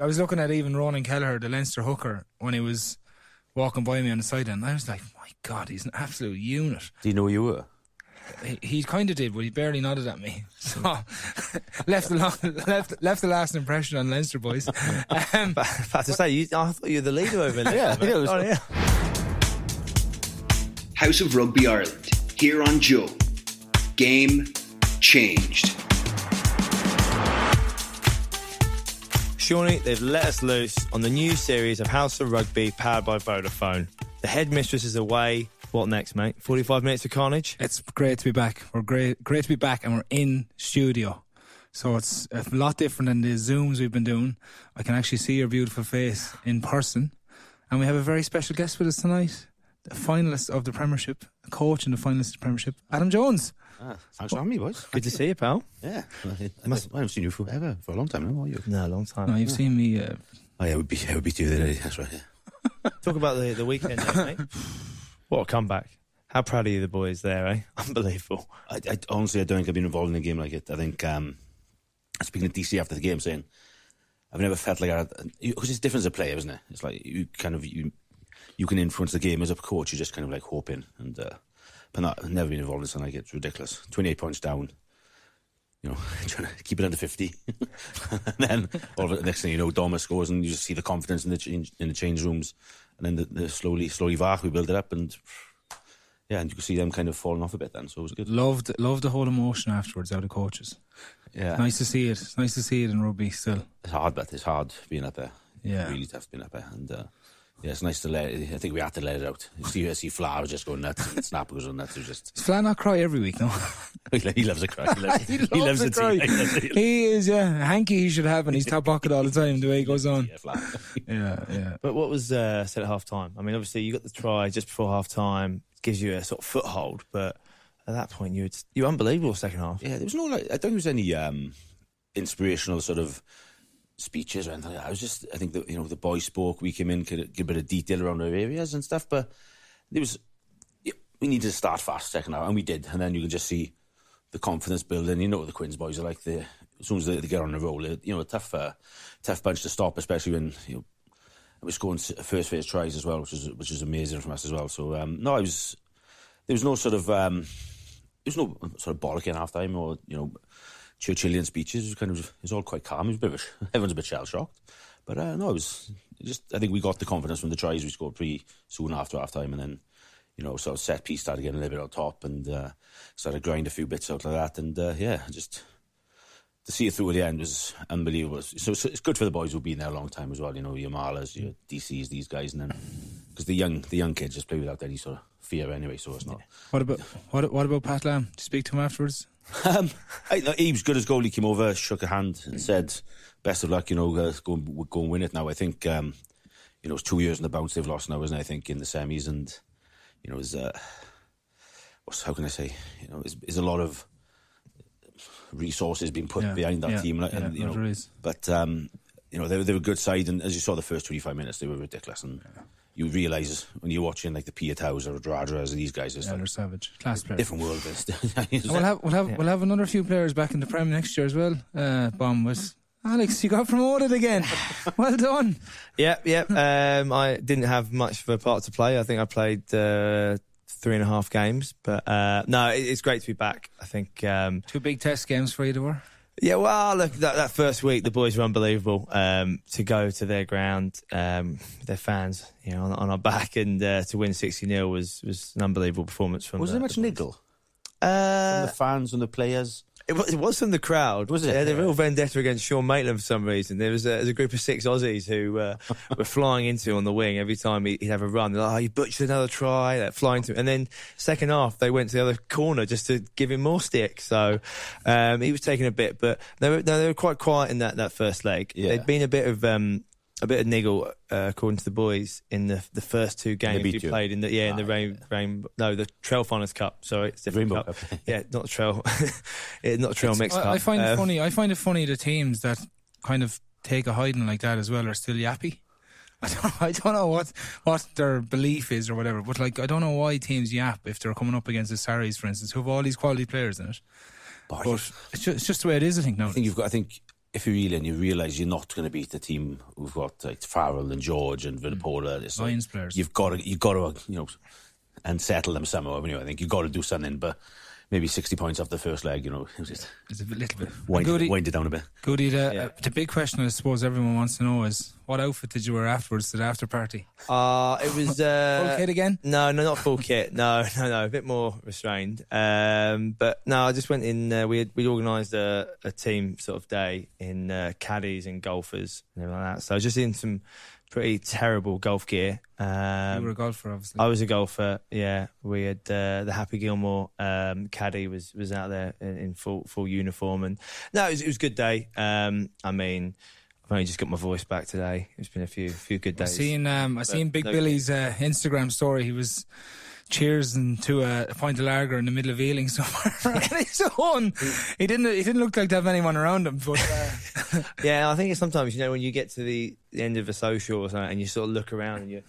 I was looking at even Ronan Kelleher, the Leinster hooker, when he was walking by me on the side, and I was like, my God, he's an absolute unit. Do you know who you were? He, he kind of did, but he barely nodded at me. So left the lo- left left the last impression on Leinster boys. Um, About to say, you, I thought you were the leader over there. Yeah, yeah, it was- oh, yeah. House of Rugby Ireland, here on Joe. Game changed. Shawnee, they've let us loose on the new series of House of Rugby powered by Vodafone. The headmistress is away. What next, mate? 45 minutes of carnage? it's great to be back. We're great great to be back, and we're in studio. So it's a lot different than the zooms we've been doing. I can actually see your beautiful face in person, and we have a very special guest with us tonight. The finalist of the Premiership, a coach in the finalist of the Premiership, Adam Jones. Ah, thanks for having me, boys. Good to see you, pal. Yeah, I, must, I haven't seen you forever for a long time. Now, are you? No, long time. No, you've seen me. Uh, Oh, yeah, we beat, yeah, we beat you the other day. That's right. Yeah. Talk about the, the weekend, then, mate. What a comeback. How proud are you, the boys there, eh? Unbelievable. I, I honestly, I don't think I've been involved in a game like it. I think um, speaking to DC after the game, saying I've never felt like I because it's different as a player, isn't it? It's like you kind of you you can influence the game as a coach. You're just kind of like hoping, and uh, I've never been involved in something like it. It's ridiculous. Twenty eight points down. You know, trying to keep it under fifty, and then all of the next thing you know, Doma scores, and you just see the confidence in the change in the change rooms, and then the, the slowly, slowly, Vach we build it up, and yeah, and you can see them kind of falling off a bit. Then, so it was good. loved loved the whole emotion afterwards out of coaches. Yeah, Nice to see it. It's nice to see it in rugby still. it's hard, but it's hard being up there. Yeah. really tough being up there, and uh, yeah, it's nice to let. I think we had to let it out. You see, I see Flower was just going nuts, and Snapper was going nuts. It was just Does Flan not cry every week? No, he loves a cry. He loves, he he loves a the cry. team. He loves it. He is, yeah. Hanky he should have, and he's top pocket all the time. The way he goes on. Yeah, Flower. Yeah, yeah. But what was uh, said at half time? I mean, obviously, you got the try just before half time, gives you a sort of foothold, but at that point, you you were unbelievable second half. Yeah, there was no like. I don't think there was any um, inspirational sort of speeches or anything. Like that. I was just. I think that you know the boys spoke. We came in, could give a bit of detail around our areas and stuff. But there was. We needed to start fast second half, and we did. And then you can just see the confidence building. You know what the Quins boys are like. They as soon as they, they get on the roll, you know, a tough, uh, tough bunch to stop, especially when you know. We scoring first phase tries as well, which is which is amazing from us as well. So um, no, I was there was no sort of um, there was no sort of bollocking half time or you know Churchillian speeches. It was kind of it all quite calm. It was a bit everyone's a bit shell shocked, but uh, no, it was just I think we got the confidence from the tries we scored pretty soon after half time, and then you know sort of set piece started getting a little bit on top and uh, started grind a few bits out like that, and uh, yeah, just. To see it through at the end was unbelievable. So, so it's good for the boys who've been there a long time as well. You know, your Marlers, your DCs, these guys, and then because the young the young kids just play without any sort of fear anyway. So it's not. What about what? What about Pat Lam? Did you speak to him afterwards? Um, I, no, Eves, good as goal, he came over, shook a hand, and said, "Best of luck, you know, uh, go and go and win it." Now, I think, um, you know, it's two years in the bounce they've lost now, isn't it? I think in the semis, and you know, is uh, what's how can I say? You know, is is a lot of resources being put Yeah, behind that yeah, team, like, yeah, and you know, but um, you know, they were they were a good side, and as you saw the first twenty five minutes, they were ridiculous, and you realise when you're watching like the Piutaus or Radras or these guys, it's Yeah, like they're savage, class player. different world. It's, And we'll have we'll have we'll have another few players back in the Prem next year as well. Uh, Bomb was Alex. You got promoted again. well done. Yep, yep. Um, I didn't have much of a part to play. I think I played uh, three and a half games, but uh, no, it, it's great to be back. I think. Um, Two big test games for you to were. Yeah, well, look, that, that first week the boys were unbelievable. Um, to go to their ground, um, their fans, you know, on, on our back, and uh, to win sixty 0 was was an unbelievable performance from. was the, there much the boys. niggle Uh, from the fans and the players? It was, it was from the crowd. Was it? They had a real vendetta against Sean Maitland for some reason. There was a, there was a group of six Aussies who uh, were flying into on the wing every time he- he'd have a run. They're like, oh, you butchered another try. Like, flying to him. And then second half, they went to the other corner just to give him more stick. So um, he was taking a bit, but they were, no, they were quite quiet in that, that first leg. Yeah. There'd been a bit of... Um, a bit of niggle, uh, according to the boys, in the the first two games beat we you? played in the yeah in the Ah, rain rain no the Trail Finals Cup. Sorry, it's different Rainbow cup. Cup. yeah, not Trail, yeah, not Trail Mix Cup. I, I find it Um, funny. I find it funny the teams that kind of take a hiding like that as well are still yappy. I don't, I don't know what what their belief is or whatever, but like I don't know why teams yap if they're coming up against the Sarries, for instance, who have all these quality players in it. Boy, But it's just, it's just the way it is, I think now. I think you've got. I think if you're Ealing, you realise you're not going to beat the team who've got like Farrell and George and Vunipola. Mm. It's like, Lions players. You've got to, you've got to, you know, and settle them somehow. Anyway, I think you've got to do something. But maybe 60 points off the first leg, you know, it was just It's a little bit. wind, Goody, wind it down a bit. Goody, the, Yeah. uh, the big question I suppose everyone wants to know is what outfit did you wear afterwards to the after party? Uh, it was uh, Full kit again? No, no, not full kit. No, no, no, a bit more restrained. Um, but no, I just went in. Uh, we had, we organised a, a team sort of day in uh, caddies and golfers and everything like that. So I was just in some pretty terrible golf gear. Um, you were a golfer, obviously. I was a golfer. Yeah, we had uh, the Happy Gilmore um, caddy was was out there in, in full full uniform, and no, it was, it was a good day. Um, I mean, I've only just got my voice back today. It's been a few few good days. I seen um, I seen Big no- Billy's uh, Instagram story. He was cheersing to a, a pint of lager in the middle of Ealing somewhere. and he's on. He didn't. He didn't look like to have anyone around him. But uh, Yeah, I think it's sometimes you know when you get to the, the end of a social or something, and you sort of look around and you.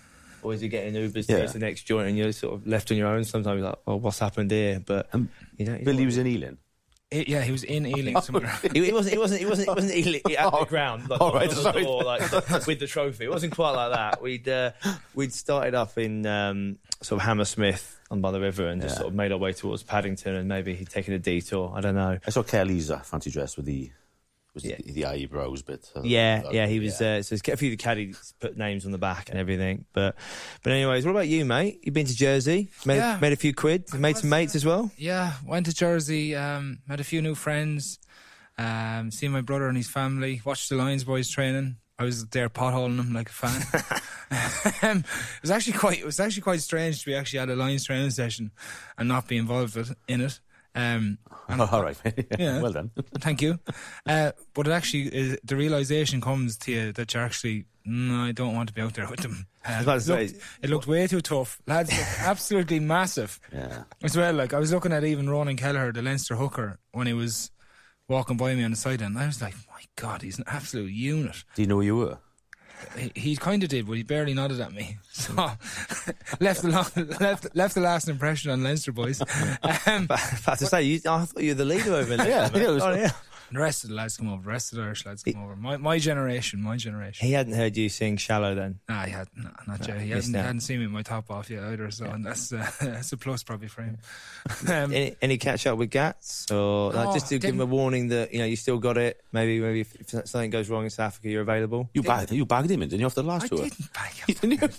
Always you're getting Ubers to Yeah. to the next joint, and you're sort of left on your own. Sometimes you're like, "Oh, what's happened here?" But Um, you know, Billy was in Ealing. It- yeah, he was in Ealing somewhere. He, he wasn't. He wasn't. He wasn't. He wasn't eating it at the ground, like, all right, on the sorry. door, like with the trophy. It wasn't quite like that. We'd uh, we'd started up in um, sort of Hammersmith on by the river, and just Yeah. sort of made our way towards Paddington, and maybe he'd taken a detour. I don't know. I saw Kelly's uh, fancy dress with the was Yeah. the, the eyebrows bit. uh, Yeah, yeah, he was. yeah. Uh, so a few of the caddies put names on the back and everything. But, but anyways, what about you, mate? You've been to Jersey, made Yeah. made a few quid, made some mates as well. Yeah, went to Jersey, um, met a few new friends, um, seen my brother and his family, watched the Lions boys training. I was there potholing them like a fan. um, it was actually quite it was actually quite strange to be actually at a Lions training session and not be involved with, in it. Um, and Oh, all right. Yeah. well done. Thank you. Uh, but it actually, is, the realization comes to you that you're actually, no, I don't want to be out there with them. It, say- looked, it looked way too tough. Lads looked absolutely massive Yeah. as well. Like I was looking at even Ronan Kelleher, the Leinster hooker, when he was walking by me on the side, and I was like, my God, he's an absolute unit. Do you know who you were? He, he kind of did, but he barely nodded at me. So left the lo- left left the last impression on Leinster boys. Um, But I have to say, you, I thought you were the leader over there. Yeah, mate. yeah, it was- oh, yeah. the rest of the lads come over. The rest of the Irish lads come over. My my generation, my generation. He hadn't heard you sing "Shallow" then. Nah, he had no, not yet. He missed hadn't, out. hadn't seen me with my top off yet either. So and that's uh, that's a plus probably for him. Um, Any, any catch up with Gats, or like, No, just to give him a warning that you know you still got it. Maybe maybe if, if something goes wrong in South Africa, you're available. You bagged, you bagged him in, didn't you, after the last I tour? didn't back him. Didn't you?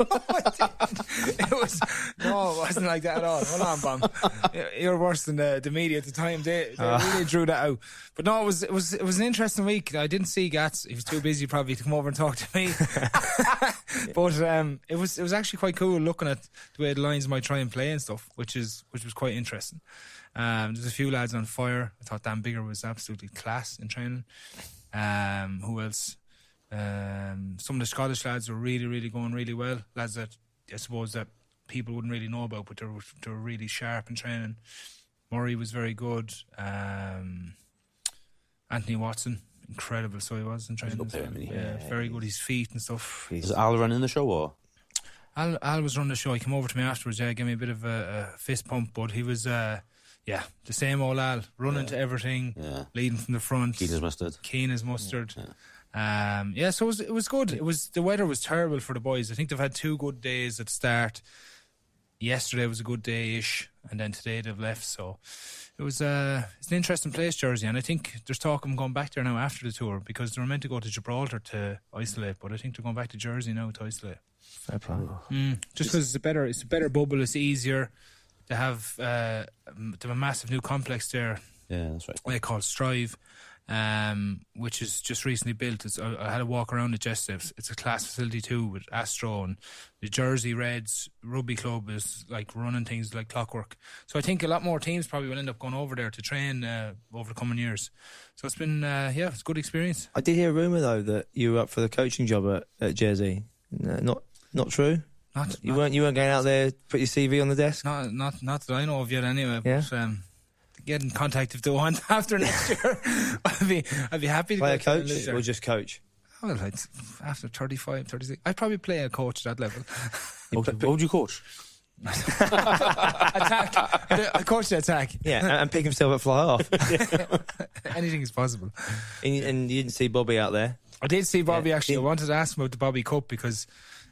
it was no, it wasn't like that at all. Hold on, Bam. You're worse than the, the media at the time. They, they really drew that out. But no, it was it was it was an interesting week. I didn't see Gats. He was too busy probably to come over and talk to me. but um, it was it was actually quite cool looking at the way the Lions might try and play and stuff, which is which was quite interesting. Um, there's a few lads on fire. I thought Dan Biggar was absolutely class in training. Um, who else? Um, some of the Scottish lads were really, really going really well. Lads that I suppose that people wouldn't really know about, but they were, they were really sharp in training. Murray was very good. Um, Anthony Watson, incredible. So he was in training. good as well. player, isn't? Yeah, very good. His feet and stuff. Is Al running the show or? Al, Al was running the show. He came over to me afterwards. Yeah, gave me a bit of a, a fist pump, but he was, uh, yeah, the same old Al, running to everything, Yeah. leading from the front, Keen as mustard. keen as mustard. Um, yeah, so it was, it was good. It was the weather was terrible for the boys. I think they've had two good days at start. Yesterday was a good day ish, and then today they've left. So it was uh, it's an interesting place, Jersey, and I think there's talk of them going back there now after the tour because they were meant to go to Gibraltar to isolate, but I think they're going back to Jersey now to isolate. Fair play. Mm, just because it's a better, it's a better bubble. It's easier. to have uh, they have a massive new complex there Yeah, that's right. they call Strive, um, which is just recently built. It's, I, I had a walk around it yesterday. It's, it's a class facility too with Astro and the Jersey Reds rugby club is like running things like clockwork. So I think a lot more teams probably will end up going over there to train uh, over the coming years. So it's been uh, yeah, it's a good experience. I did hear a rumor though that you were up for the coaching job at, at Jersey. No, not not true. Not You not, weren't you weren't going out there put your CV on the desk. not not not that I know of yet anyway. Yeah. But, um, Get in contact if they want after next year. I'd be I'd be happy to Play go a coach live there. or just coach. Well, I'd, after 35, 36, I'd probably play a coach at that level. What, what would you coach? attack. I coach the attack. Yeah, and, and pick himself up, fly off. Anything is possible. and, you- and you didn't see Bobby out there. I did see Bobby Yeah. actually. I wanted to ask him about the Bobby Cup because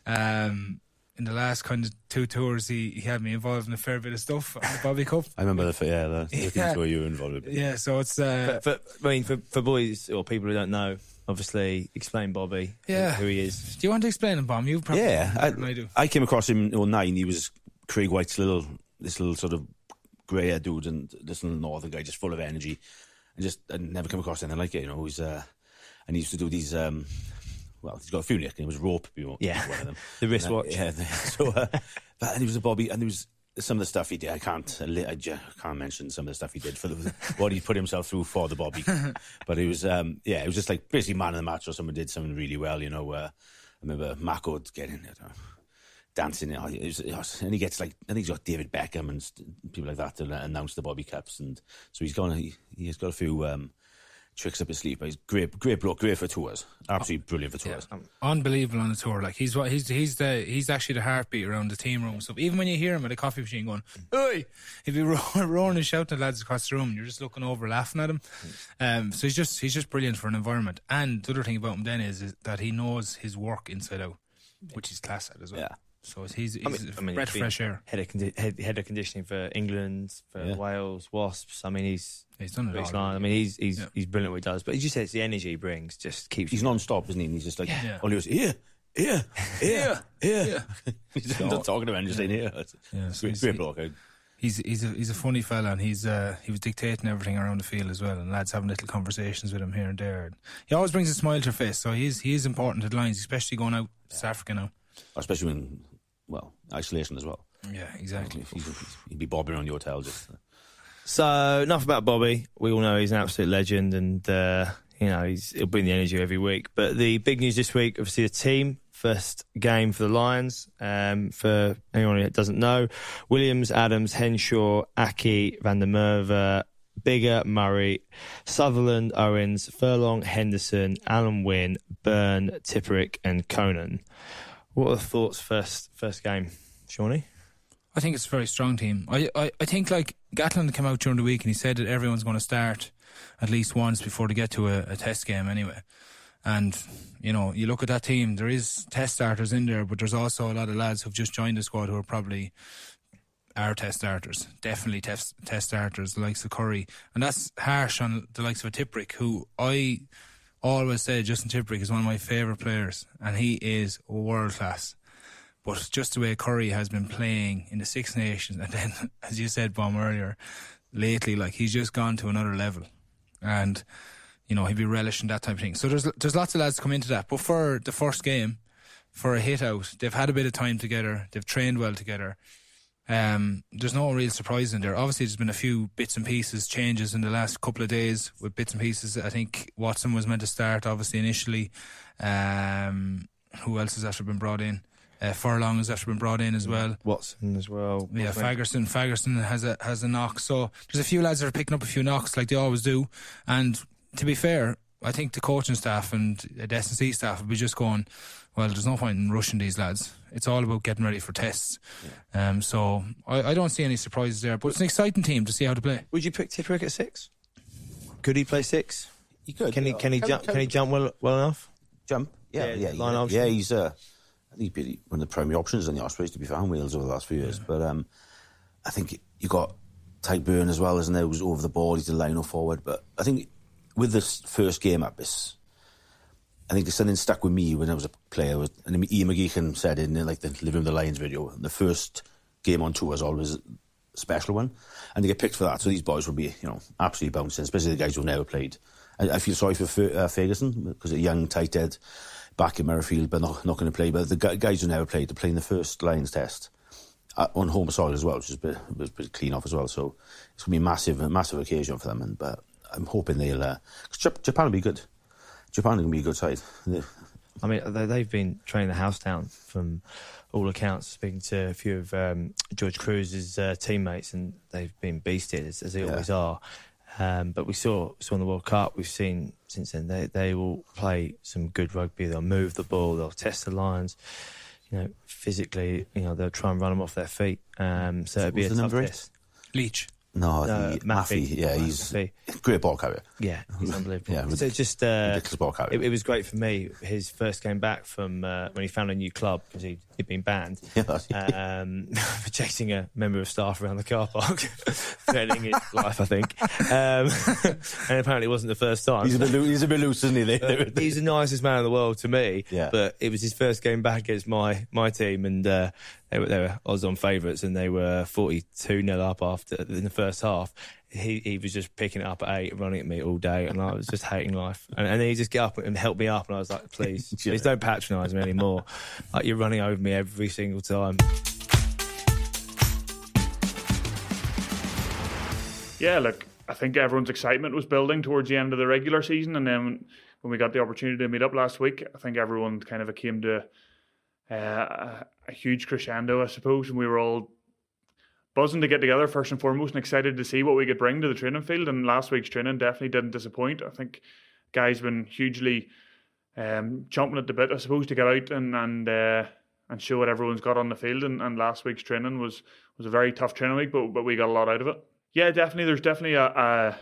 um, in the last kind of two tours, he, he had me involved in a fair bit of stuff on the Bobby Cup. I remember the yeah the, the Yeah. things where you were involved with. Yeah, so it's uh, For, I mean, for, for boys or people who don't know, obviously, explain Bobby. Yeah. who he is. Do you want to explain him, Bomb? You probably Yeah, more than I do. I came across him in 09. He was Craig White's little, this little sort of grey haired dude and this little northern guy, just full of energy. And just, I'd never come across anything like it, you know. He's, uh, and he used to do these, um, well, he's got a few nicknames. It was Rope, Yeah. one of them. The wristwatch. Yeah, so, uh, but, and he was a Bobby, and there was some of the stuff he did. I can't, I can't mention some of the stuff he did for the, what he put himself through for the Bobby. but it was, um, yeah, it was just like basically man of the match or someone did something really well, you know. Uh, I remember Mako getting it. Uh, dancing, it was, it was- and he gets like I think he's got David Beckham and people like that to announce the Bobby Cups, and so he's gone. He, he's got a few um, tricks up his sleeve. But he's great, great bloke, great for tours, absolutely brilliant for tours. Unbelievable on the tour. Like he's what he's he's the he's actually the heartbeat around the team room. So even when you hear him at a coffee machine going, "Hey," he'd be roaring, roaring and shouting at lads across the room, and you're just looking over, laughing at him. Um, so he's just he's just brilliant for an environment. And the other thing about him then is, is that he knows his work inside out, which is class at as well. Yeah. So he's he's I mean- a I mean, breath of fresh air. Head of, condi- head, head of conditioning for England, for Yeah. Wales, Wasps. I mean, he's. He's done it he's all. I mean, he's he's Yeah. he's brilliant what he does. But as you said, it's the energy he brings just keeps. He's non-stop, isn't he? And he's just like, Yeah. all he was here, here, here, here. Yeah. he's not talking to anyone, just saying here. It's Yeah, so great, he's- great bloke. He's he's a he's a funny fella, and he's uh, he was dictating everything around the field as well, and lads having little conversations with him here and there. And he always brings a smile to your face, so he's he is important to the lines, especially going out to South Africa now. especially when, well, isolation as well. Yeah, exactly. He's, he'd be bobbing on your tail just. So enough about Bobby. We all know he's an absolute legend, and uh, you know he's, he'll bring the energy every week. But the big news this week, obviously, the team first game for the Lions. Um, for anyone who doesn't know, Williams, Adams, Henshaw, Aki, Van der Merwe, Biggar, Murray, Sutherland, Owens, Furlong, Henderson, Alun Wyn, Beirne, Tipuric, and Conan. What are the thoughts first first game, Shawnee? I think it's a very strong team. I, I, I think like Gatland came out during the week and he said that everyone's going to start at least once before they get to a, a test game anyway. And you know, you look at that team. There is test starters in there, but there's also a lot of lads who've just joined the squad who are probably are test starters. Definitely test test starters, the likes of Curry, and that's harsh on the likes of a Tipuric, who I always say Justin Tipuric is one of my favourite players, and he is world class. But just the way Curry has been playing in the Six Nations, and then, as you said, Bomb earlier, lately, like he's just gone to another level, and you know he'd be relishing that type of thing. So there's there's lots of lads come into that. But for the first game, for a hit out, they've had a bit of time together. They've trained well together. Um, there's no real surprise in there. Obviously, there's been a few bits and pieces changes in the last couple of days with bits and pieces. I think Watson was meant to start, obviously initially. Um, who else has actually been brought in? Uh, Furlong has actually been brought in as well. Watson as well. Yeah, Fagerson. Fagerson has a has a knock. So there's a few lads that are picking up a few knocks like they always do. And to be fair, I think the coaching staff and the S&C staff will be just going, well, there's no point in rushing these lads. It's all about getting ready for tests. Um, so I, I don't see any surprises there. But it's an exciting team to see how to play. Would you pick Tipuric at six? Could he play six? He could. Can he? Can he Can- jump? can- Can he jump well well enough? Jump? Yeah, Yeah, yeah, line yeah. yeah he's uh, I think he's been one of the primary options in the Ospreys to be found Wales over the last few years. But um, I think you got Tadhg Beirne as well, isn't there? Who's over the ball, he's a line up forward. But I think with this first game up, this, I think something stuck with me when I was a player. Was, and Ian McGeechan said in like the Living with the Lions video, the first game on tour is always a special one, and they get picked for that. So these boys will be, you know, absolutely bouncing, especially the guys who've never played. I, I feel sorry for Fer- uh, Ferguson because a young tight head back in Merrifield, but not not going to play. But the gu- guys who never played, they're playing the first Lions test uh, on home soil as well, which is a bit, a bit clean off as well. So it's going to be a massive, a massive occasion for them. And but I'm hoping they'll. Uh, 'cause Jap- Japan will be good. Japan will be a good side. I mean, they, they've been training the house down from all accounts. Speaking to a few of um, George Kruis's uh, teammates, and they've been beasted as, as they Yeah. always are. Um, but we saw saw in the World Cup. We've seen since then they they will play some good rugby. They'll move the ball. They'll test the lines. You you know, physically, you know, they'll try and run them off their feet. Um, so it'd be Who's a tough number test. Leitch. No, Uh, Mafi. Mafi. Yeah, he's Mafi. great ball carrier. Yeah, he's unbelievable. Yeah, so just uh, ridiculous ball carrier. it, it was great for me. His first game back from uh, when he found a new club because he, he'd been banned um, for chasing a member of staff around the car park, threatening his life, I think. Um, and apparently, it wasn't the first time. he's a bit loo- he's a bit loose, isn't he? Uh, he's the nicest man in the world to me. Yeah. But it was his first game back against my my team, and uh, they were they were odds on favourites, and they were forty two 0 up after in the first half. He he was just picking it up at eight, running at me all day, and I was just hating life. And, and then he just get up and help me up, and I was like, please, please don't patronise me anymore. like you're running over me every single time. Yeah, look, I think everyone's excitement was building towards the end of the regular season, and then when we got the opportunity to meet up last week, I think everyone kind of came to uh, a, a huge crescendo, I suppose, and we were all buzzing to get together first and foremost, and excited to see what we could bring to the training field. And last week's training definitely didn't disappoint. I think guys been hugely um, jumping at the bit, I suppose, to get out and and uh, and show what everyone's got on the field. And, and last week's training was was a very tough training week, but but we got a lot out of it. Yeah, definitely. There's definitely a a,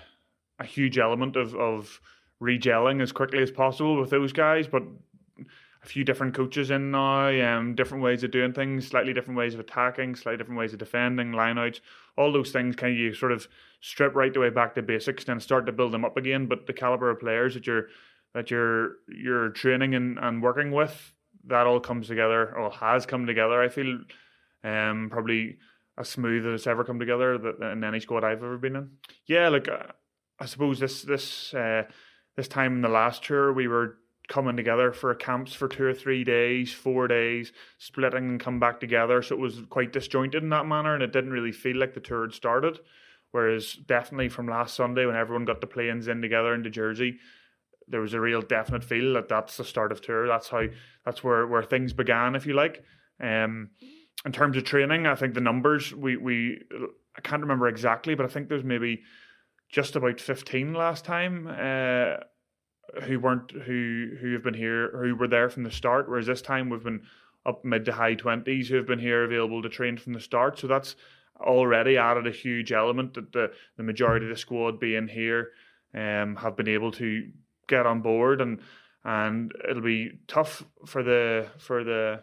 a huge element of of regelling as quickly as possible with those guys, but a few different coaches in now, um, different ways of doing things, slightly different ways of attacking, slightly different ways of defending, lineouts, all those things. Of you sort of strip right the way back to basics, then start to build them up again. But the caliber of players that you're that you're you're training and, and working with, that all comes together or has come together. I feel um, probably as smooth as it's ever come together that, in any squad I've ever been in. Yeah, like uh, I suppose this this uh, this time in the last tour we were coming together for camps for two or three days, four days, splitting and come back together. So it was quite disjointed in that manner, and it didn't really feel like the tour had started. Whereas definitely from last Sunday when everyone got the planes in together into Jersey, there was a real definite feel that that's the start of tour. That's how that's where where things began, if you like. Um, in terms of training, I think the numbers we we I can't remember exactly, but I think there's maybe just about fifteen last time. Uh, who weren't who who have been here who were there from the start whereas this time we've been up mid to high 20s who have been here available to train from the start so that's already added a huge element that the the majority of the squad being here um have been able to get on board and and it'll be tough for the for the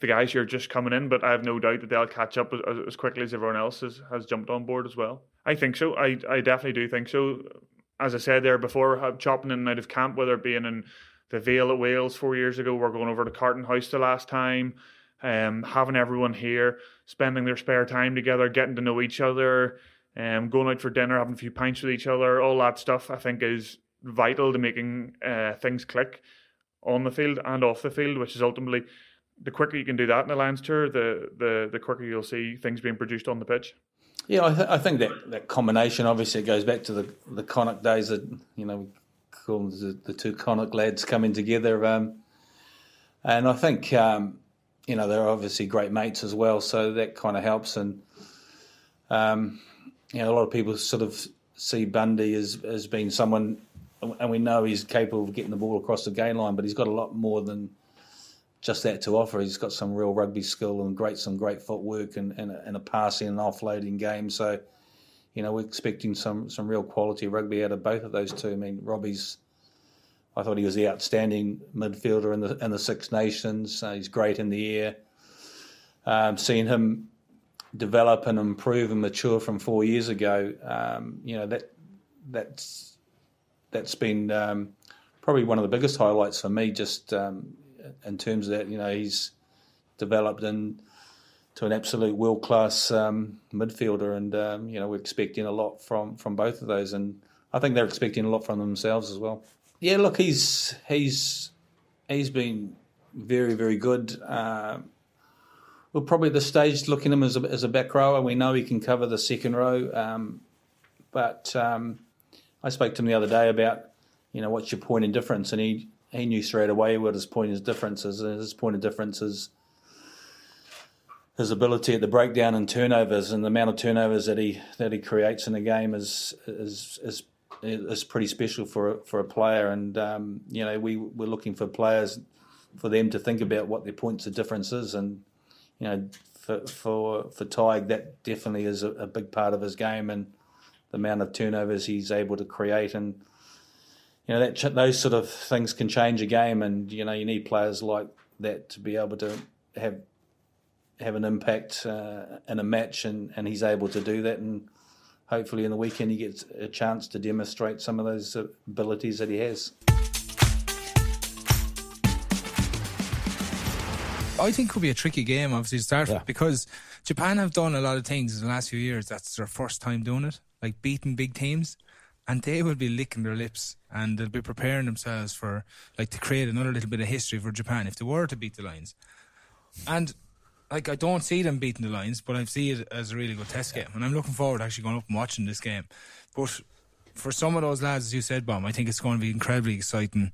the guys who are just coming in, but I have no doubt that they'll catch up as, as quickly as everyone else has, has jumped on board as well. I think so. I, I definitely do think so. As I said there before, chopping in and out of camp, whether it being in the Vale at Wales four years ago, we're going over to Carton House the last time, um, having everyone here, spending their spare time together, getting to know each other, um, going out for dinner, having a few pints with each other, all that stuff, I think is vital to making uh, things click on the field and off the field, which is ultimately the quicker you can do that in the Lions tour, the the the quicker you'll see things being produced on the pitch. Yeah, I, th- I think that, that combination obviously goes back to the the Connacht days that you know we call them the, the two Connacht lads coming together, um, and I think um, you know they're obviously great mates as well, so that kind of helps. And um, you know, a lot of people sort of see Bundee as as being someone, and we know he's capable of getting the ball across the game line, but he's got a lot more than just that to offer. He's got some real rugby skill and great some great footwork and, and, a, and a passing and offloading game. So, you know, we're expecting some some real quality rugby out of both of those two. I mean, Robbie's. I thought he was the outstanding midfielder in the in the Six Nations. Uh, he's great in the air. Um, seeing him develop and improve and mature from four years ago, um, you know that that's that's been um, probably one of the biggest highlights for me. Just um, in terms of that, you know, he's developed in to an absolute world class um, midfielder, and um, you know, we're expecting a lot from from both of those, and I think they're expecting a lot from themselves as well. Yeah, look, he's he's he's been very very good. Uh, we're probably at the stage looking at him as a, as a back rower. We know he can cover the second row, um, but um, I spoke to him the other day about you know what's your point in difference, and he he knew straight away what his point of difference is. And his point of difference is his ability at the breakdown and turnovers, and the amount of turnovers that he that he creates in a game is is is, is pretty special for a, for a player. And um, you know, we we're looking for players for them to think about what their points of difference is, and you know, for for for Tig, that definitely is a, a big part of his game, and the amount of turnovers he's able to create, and you know that those sort of things can change a game, and you know you need players like that to be able to have have an impact uh, in a match, and, and he's able to do that, and hopefully in the weekend he gets a chance to demonstrate some of those abilities that he has. I think it could be a tricky game, obviously, to start yeah. with, because Japan have done a lot of things in the last few years. That's their first time doing it, like beating big teams, and they will be licking their lips and they'll be preparing themselves for, like, to create another little bit of history for Japan if they were to beat the Lions. And like I don't see them beating the Lions, but I see it as a really good test game, and I'm looking forward to actually going up and watching this game. But for some of those lads, as you said, Bob, I think it's going to be incredibly exciting.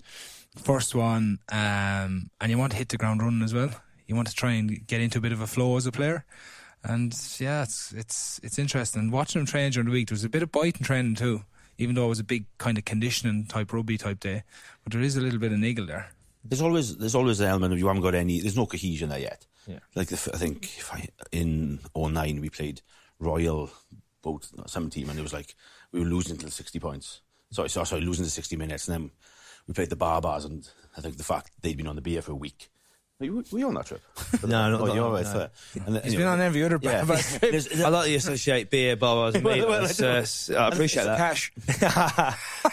First one, um, and you want to hit the ground running as well. You want to try and get into a bit of a flow as a player. And yeah, it's it's it's interesting. watching them train during the week, there was a bit of biting training too, even though it was a big kind of conditioning type rugby type day. But there is a little bit of niggle there. There's always there's always an element of you haven't got any. There's no cohesion there yet. Yeah. Like the, I think if I, in 09 we played Royal both some team and it was like we were losing until 60 points. Sorry, sorry, sorry, losing to 60 minutes and then we played the Barbars and I think the fact they'd been on the beer for a week. Were you on that trip? no, not oh, you're right. No. And the, He's been on every other yeah. I like the associate beer, barbars, and meat. well, uh, I appreciate that. Cash.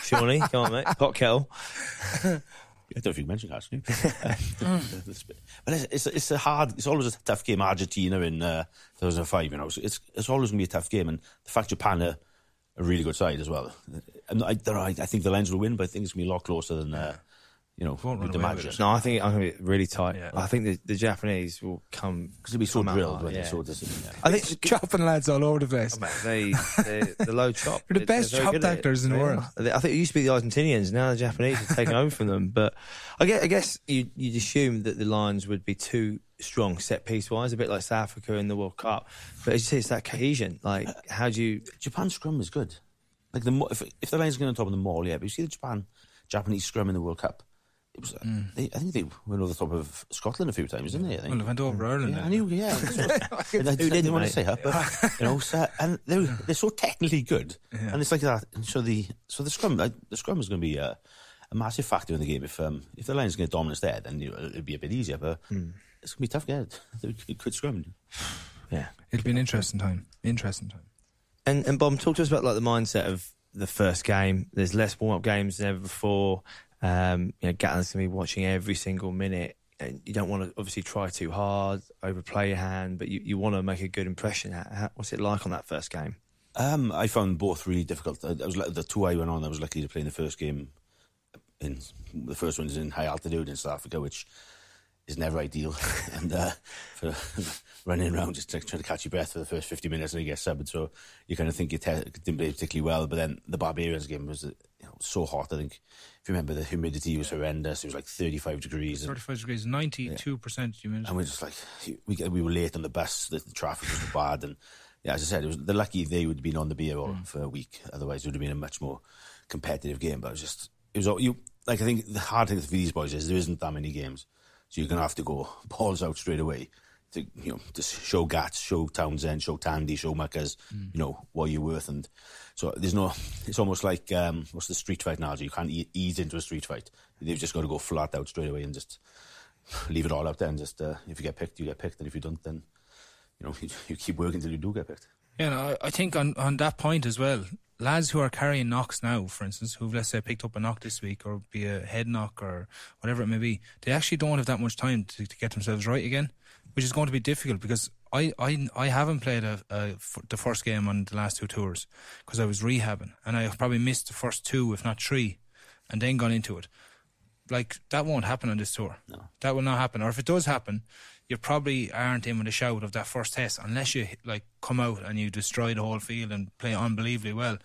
Shawnee, come on, mate. Pot kettle. I don't know if you mentioned mention actually. but it's, it's, it's a hard. It's always a tough game. Argentina in uh, 2005, you know. So it's it's always going to be a tough game, and the fact Japan are a really good side as well. I, I, I think the Lions will win, but I think it's going to be a lot closer than. Uh, you know, Won't imagine. No, I think I'm going to be really tight. Yeah. I think the, the Japanese will come because they'll be so drilled when yeah. they're so disciplined. I think chopping lads all over the place. Oh, they the low chop. They're the best chop actors in the world. I think it used to be the Argentinians. Now the Japanese have taken over from them. But I guess, I guess you, you'd assume that the Lions would be too strong set piece wise, a bit like South Africa in the World Cup. But as you say, it's that cohesion. Like, how do you? Japan scrum is good. Like the if if the Lions going to top of the mall, yeah. But you see the Japan Japanese scrum in the World Cup it was, mm. they, I think they went over the top of Scotland a few times, didn't they? I think. Well, they went over Ireland. Yeah, I knew. Yeah, and I, didn't want to say that, but you know, so, and they're they're so technically good, yeah. and it's like that. And so the so the scrum the scrum is going to be a, a, massive factor in the game. If um, if the Lions get dominance there, then you know, it'll be a bit easier. But mm. it's going to be tough. Yeah, it could scrum. Yeah, it'll be an interesting time. Interesting time. And and Bob, talk to us about like the mindset of the first game. There's less warm up games than ever before. Um, you know, Gatland's going to be watching every single minute. And you don't want to obviously try too hard, overplay your hand, but you, you want to make a good impression. How, what's it like on that first game? Um, I found both really difficult. I, I was the two I went on. I was lucky to play in the first game. In the first one is in high altitude in South Africa, which is never ideal. and uh, for running around just trying to catch your breath for the first 50 minutes and you get subbed. So you kind of think you te- didn't play particularly well. But then the Barbarians game was you know, so hot. I think if you remember, the humidity was horrendous. It was like 35 degrees. 35 degrees, 92% humidity. And we're just like, we, we were late on the bus, the, the traffic was bad. And yeah, as I said, it was the lucky they would have been on the beer mm. for a week. Otherwise, it would have been a much more competitive game. But it was just, it was, all you like, I think the hard thing for these boys is there isn't that many games. So you're going to have to go balls out straight away to, you know, to show Gats, show Townsend, show Tandy, show Muckers, mm. you know, what you're worth. And so there's no, it's almost like, um, what's the street fight analogy? You can't e- ease into a street fight. They've just got to go flat out straight away and just leave it all out there. And just, uh, if you get picked, you get picked. And if you don't, then, you know, you, you keep working until you do get picked. Yeah, no, I, I think on, on that point as well, lads who are carrying knocks now, for instance, who've let's say picked up a knock this week or be a head knock or whatever it may be, they actually don't have that much time to, to get themselves right again, which is going to be difficult because I, I, I haven't played a, a, the first game on the last two tours because I was rehabbing and I probably missed the first two, if not three, and then gone into it. Like that won't happen on this tour. No. That will not happen. Or if it does happen, you probably aren't in with a shout of that first test unless you like come out and you destroy the whole field and play unbelievably well.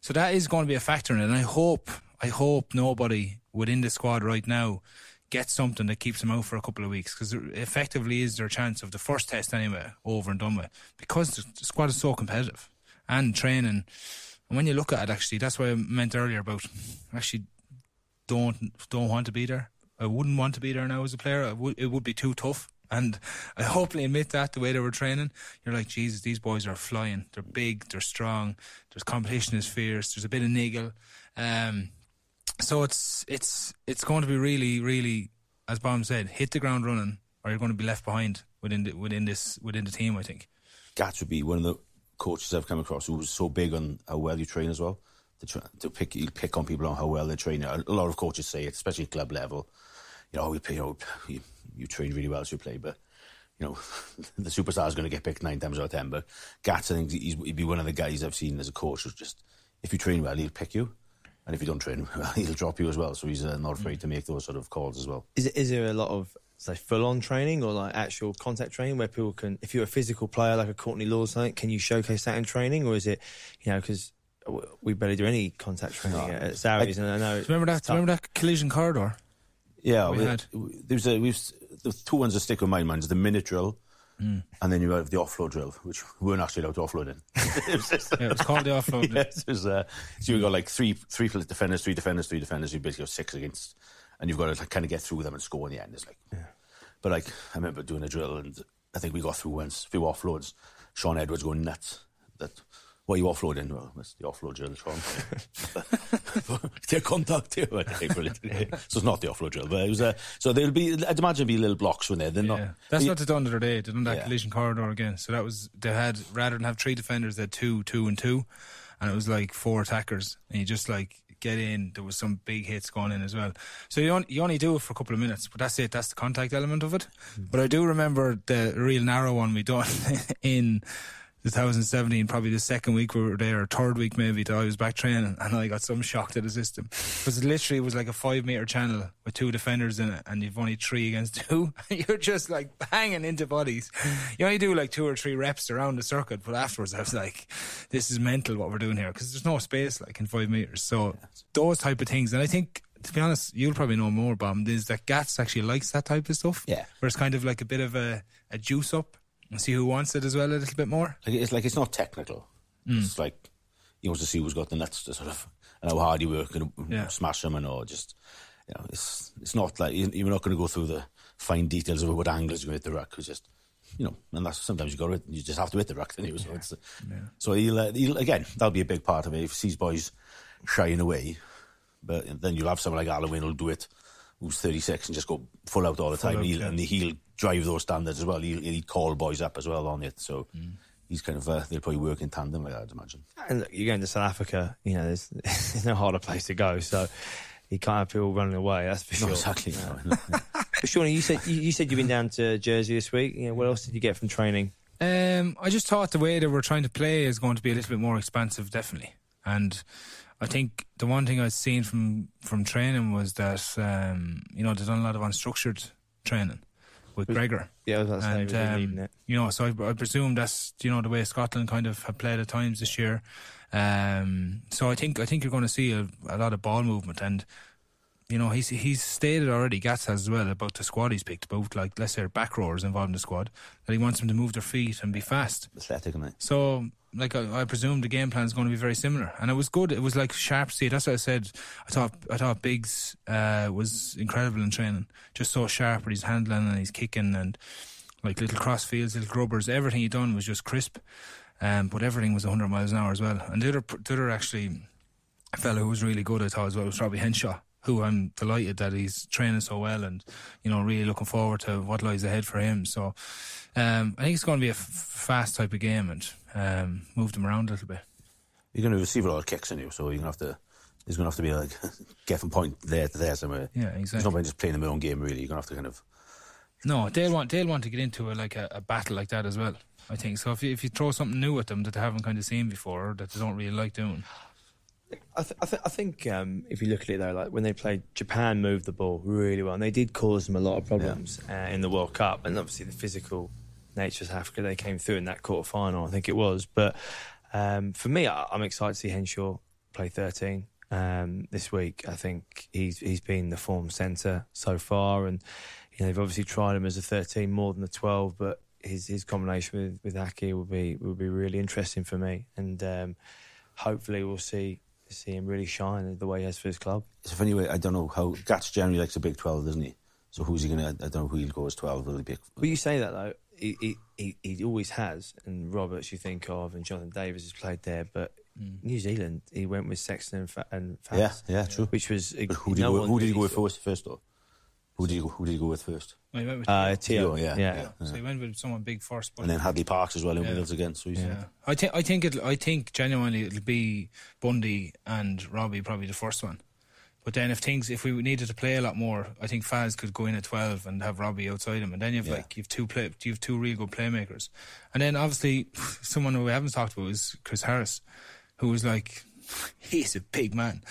So that is going to be a factor in it. And I hope, I hope nobody within the squad right now get something that keeps them out for a couple of weeks because effectively is their chance of the first test anyway over and done with because the squad is so competitive and training. And when you look at it, actually, that's what I meant earlier about actually don't don't want to be there. I wouldn't want to be there now as a player. I would, it would be too tough. And I hopefully admit that the way they were training, you're like, Jesus, these boys are flying. They're big, they're strong. There's competition is fierce. There's a bit of niggle. Um, so it's it's it's going to be really, really, as Bob said, hit the ground running, or you're going to be left behind within the, within this within the team. I think. Gats would be one of the coaches I've come across who was so big on how well you train as well. To, to pick, you pick on people on how well they train. A lot of coaches say it, especially at club level. You know, oh, play, you, know, you, you train really well, so you play, but you know, the superstar is going to get picked nine times out of ten. But Gats, I think he'd be one of the guys I've seen as a coach who's just, if you train well, he'll pick you. And if you don't train well, he'll drop you as well. So he's uh, not afraid to make those sort of calls as well. Is, is there a lot of say full on training or like actual contact training where people can, if you're a physical player like a Courtney Lawes or something, can you showcase that in training or is it, you know, because we barely do any contact training no. at Sarries, and I know. remember that? Remember that collision corridor? Yeah, we, we had. There's a we've the two ones that stick with my mind is the minute drill. Mm. And then you have the offload drill, which we weren't actually allowed to offload in. it, was just, yeah, it was called the offload. yes, was, uh, so you've got like three three defenders, three defenders, three defenders. You basically got six against, and you've got to like, kind of get through them and score in the end. It's like, yeah. but like I remember doing a drill, and I think we got through once, a few offloads. Shaun Edwards going nuts. That what are you offloading? Well, that's the offload drill, Sean. Take contact here. so it's not the offload drill, but it was. Uh, so there'll be. I'd imagine be little blocks when they're. They're yeah. not. That's what they done the other day. They done that yeah. collision corridor again. So that was they had rather than have three defenders, they had two, two, and two, and it was like four attackers, and you just like get in. There was some big hits going in as well. So you, you only do it for a couple of minutes, but that's it. That's the contact element of it. Mm. But I do remember the real narrow one we done in 2017, probably the second week we were there, or third week maybe, that I was back training, and I got some shock to the system because literally it literally was like a five meter channel with two defenders in it, and you've only three against two. You're just like banging into bodies. You only do like two or three reps around the circuit, but afterwards I was like, "This is mental what we're doing here," because there's no space like in five meters. So those type of things, and I think to be honest, you'll probably know more, Bob, is that Gats actually likes that type of stuff. Yeah. Where it's kind of like a bit of a, a juice up and see who wants it as well a little bit more. Like it's like it's not technical. Mm. It's like he wants to see who's got the nuts to sort of and how hard you work and yeah. smash them and all. Just you know, it's it's not like you're not going to go through the fine details of what angles you're going to hit the ruck. It's just you know, and that's sometimes you got to you just have to hit the ruck. Then so, yeah. yeah. so he'll, uh, he'll again that'll be a big part of it. If he sees boys shying away, but then you'll have someone like Alan who'll do it, who's 36 and just go full out all the full time, out, he'll, yeah. and he'll drive those standards as well. He'll, he'll call boys up as well on it. So mm. he's kind of uh, they'll probably work in tandem like that, I'd imagine. And look, you're going to South Africa. You know, there's, there's no harder place to go. So you can't have people running away. That's for sure. exactly. No. Shawnee, you said you, you, said you've been down to Jersey this week. You know, what else did you get from training? Um, I just thought the way that we're trying to play is going to be a little bit more expansive, definitely. And I think the one thing I've seen from from training was that um, you know they've done a lot of unstructured training with Gregor. Yeah, that's and, um, you know, so I, I, presume that's you know the way Scotland kind of have played at times this year. Um, so I think I think you're going to see a, a, lot of ball movement, and you know he's he's stated already. Gats has as well about the squad he's picked, both like let's say back rowers involved in the squad, that he wants them to move their feet and be fast. Athletic, So like I, I, presume the game plan is going to be very similar, and it was good. It was like sharp see. That's what I said. I thought I thought Biggs uh, was incredible in training, just so sharp with his handling and his kicking and like little crossfields, little grubbers. Everything he done was just crisp, um, but everything was 100 miles an hour as well. And the other, the other actually fellow who was really good, I thought as well, was Robbie Henshaw who I'm delighted that he's training so well and, you know, really looking forward to what lies ahead for him. So um, I think it's going to be a f- fast type of game and um, move them around a little bit. You're going to receive a lot of kicks in you, so you're going to have to. There's going to have to be like get from point there to there somewhere. Yeah, exactly. There's no point just playing their own game. Really, you're going to have to kind of. No, they'll want they'll want to get into a, like a, a battle like that as well. I think so. If you, if you throw something new at them that they haven't kind of seen before, that they don't really like doing. I, th- I, th- I think um, if you look at it though, like when they played, Japan moved the ball really well, and they did cause them a lot of problems yeah. uh, in the World Cup, and obviously the physical nature of Africa they came through in that quarter final, I think it was. But um, for me, I, am excited to see Henshaw play 13 um, this week. I think he's he's been the form centre so far, and you know they've obviously tried him as a 13 more than the 12, but his his combination with with Aki will be will be really interesting for me, and um, hopefully we'll see to see him really shine the way he has for his club. It's a funny way. I don't know how Gats generally likes a big twelve, doesn't he? So who's he gonna? I don't know who he'll go as twelve. Will he be? But you say that though, he, he, he, he always has, and Roberts you think of, and Jonathan Davies has played there, but mm. New Zealand he went with Sexton and, Fa- and Yeah, Fabs, yeah, true. which was But who did, no he, go, who did he go with saw- first? First though, who did you go, who did he go with first? Well, went with Uh, Theo. Tio, Tio, yeah, yeah. yeah. So he went with someone big first. But And then Hadleigh Parkes as well in Yeah. Wales again. So he's Yeah, I think I think it. I think genuinely it'll be Bundee and Robbie probably the first one. But then if things, if we needed to play a lot more, I think Faz could go in at twelve and have Robbie outside him, and then you've Yeah. like you've two play, you've two real good playmakers, and then obviously someone who we haven't talked about is Chris Harris, who was like. He's a big man,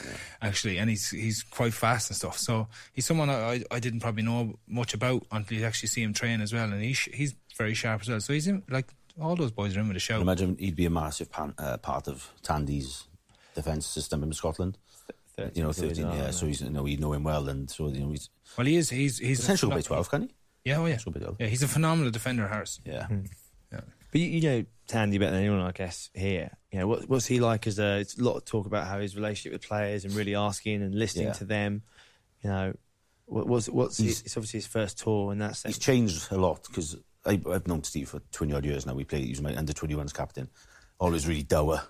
actually, and he's he's quite fast and stuff. So he's someone I, I, I didn't probably know much about until you actually see him train as well, and he's he's very sharp as well. So he's in, like all those boys are in with a show. Imagine he'd be a massive pan, uh, part of Tandy's defence system in Scotland. You know, 13, yeah, so he's, you know, we know him well, and so, you know, he's Well, he is. He's he's a potential to pheno- play 12, can he? Yeah, oh yeah. Potential to play 12. Yeah, he's a phenomenal defender, Harris. Yeah. But you, you know Tandy better than anyone, I guess. Here, you know, what, what's he like as a? It's a lot of talk about how his relationship with players and really asking and listening Yeah. to them. You know, what, what's what's his, it's obviously his first tour in that sense. He's changed a lot because I've known Steve for 20 odd years now. We played, he was my under 21s captain. Always really dour,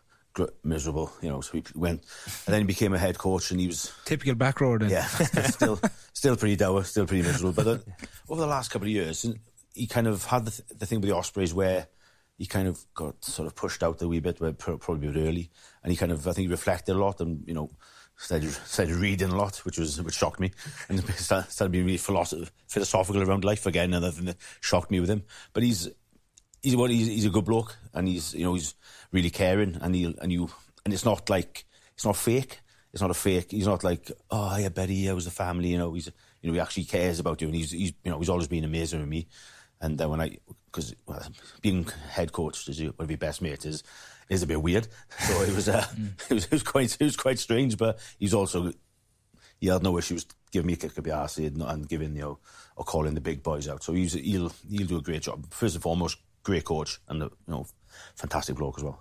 miserable, you know. So we went, and then he became a head coach and he was, Typical back rower. Then. yeah, still, still pretty dour, still pretty miserable. But uh, over the last couple of years, he kind of had the, th- the thing with the Ospreys where he kind of got sort of pushed out a wee bit, probably a bit early, and he kind of, I think, reflected a lot and you know. Started, started reading a lot, which was which shocked me, and started, being really philosoph- philosophical around life again. Another thing that shocked me with him. But he's he's what he's, he's a good bloke, and he's you know he's really caring, and he and you and it's not like it's not fake. It's not a fake. He's not like oh yeah, Betty, I was the family? You know, he's you know he actually cares about you, and he's he's you know he's always been amazing with me. And then when I because well, being head coach you- one of your best mates is is a bit weird. So it was uh, it was it was quite it was quite strange, but he's also he had no issues giving me a kick up the arse and, and giving you know or calling the big boys out. So he's, he'll he'll do a great job. First and foremost, great coach and a, you know fantastic bloke as well.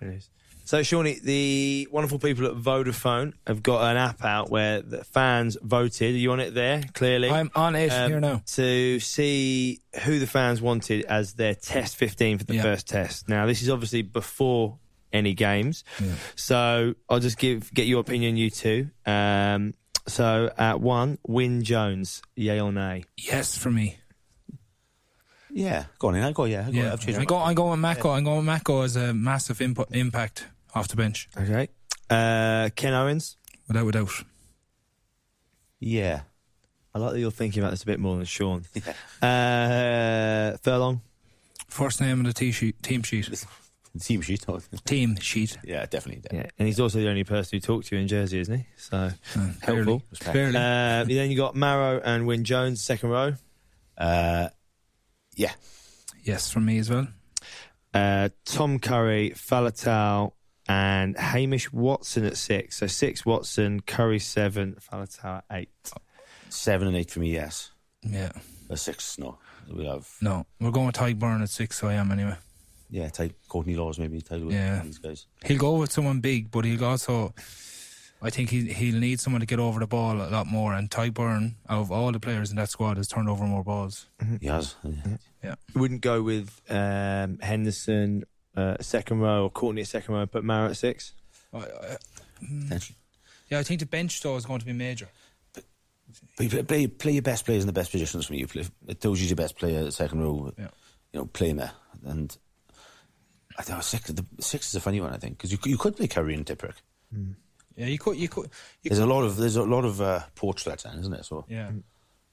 It is. So, Shawnee, the wonderful people at Vodafone have got an app out where the fans voted. Are you on it there? Clearly, I'm on it Um, here now. to see who the fans wanted as their test 15 for the Yeah. first test. Now, this is obviously before any games, so I'll just give get your opinion, you two. Um, so, at one, Wyn Jones, yay or nay? Yes, for me. Yeah, go on in. I go. Yeah, I go. Yeah, I've changed I my go. I go with Mako. I go with Mako as a massive input, impact off the bench, Okay. Uh, Ken Owens. without a doubt. Yeah, I like that you're thinking about this a bit more than Sean. Uh, Furlong. First name on the tee sheet, team sheet, team sheet. oh, team sheet. yeah, definitely. Yeah, and he's also the only person who talked to you in Jersey, isn't he? So helpful. Respect. Barely. Uh, then you got Maro and Wyn Jones, second row. Uh, yeah, yes, from me as well. Uh, Tom Curry, Faletau, and Hamish Watson at six. So six Watson, Curry seven, Faletau eight. seven and eight for me. Yes, Yeah. a six. No, we have. No, we're going with Tadhg Beirne at six. So I am anyway. Yeah, take Courtney Lawes maybe. Take Yeah. these guys. He'll go with someone big, but he'll also. I think he he'll need someone to get over the ball a lot more. And Tadhg Beirne, out of all the players in that squad, has turned over more balls. He has. Yeah. Wouldn't go with um, Henderson uh, second row or Courtney at second row, but Maro at six. I, I, Potentially. yeah, I think the bench though is going to be major. But you play, play, play your best players in the best positions for. You play, it tells you your best player, the second row. Yeah. You know, play him there. And I think six, the six is a funny one. I think because you you could play Curry and Tipuric. Yeah, you could, you could, you There's a lot of there's a lot of uh, porch threats, isn't it? So Yeah.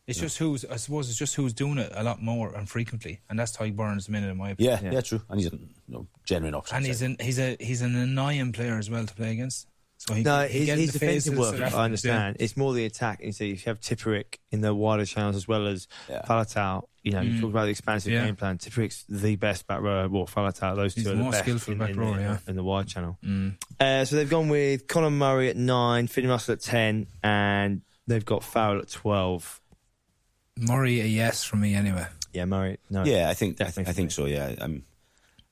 It's just who's, I suppose it's just who's doing it a lot more and frequently. And that's Tadhg Beirne's the minute in my opinion. yeah, yeah, true. And he's a you know, genuine option. And he's an, he's a, he's an annoying player as well to play against. So he, No, he his, his defensive work, I Africans, understand. It's more the attack. You see, if you have Tipuric in the wider channels as well as Yeah. Faletau, you know, you talk about the expansive Yeah. game plan. Tipuric's the best back rower. Well, Faletau, those He's two are the the most best skillful in, back in, rower, the, yeah. in the wide channel. Mm. Uh, so they've gone with Conor Murray at nine, Finn Russell at 10, and they've got Farrell at 12. Murray, a yes from me anyway. Yeah, Murray, no. Yeah, I think I Definitely think, I think so. Yeah, I'm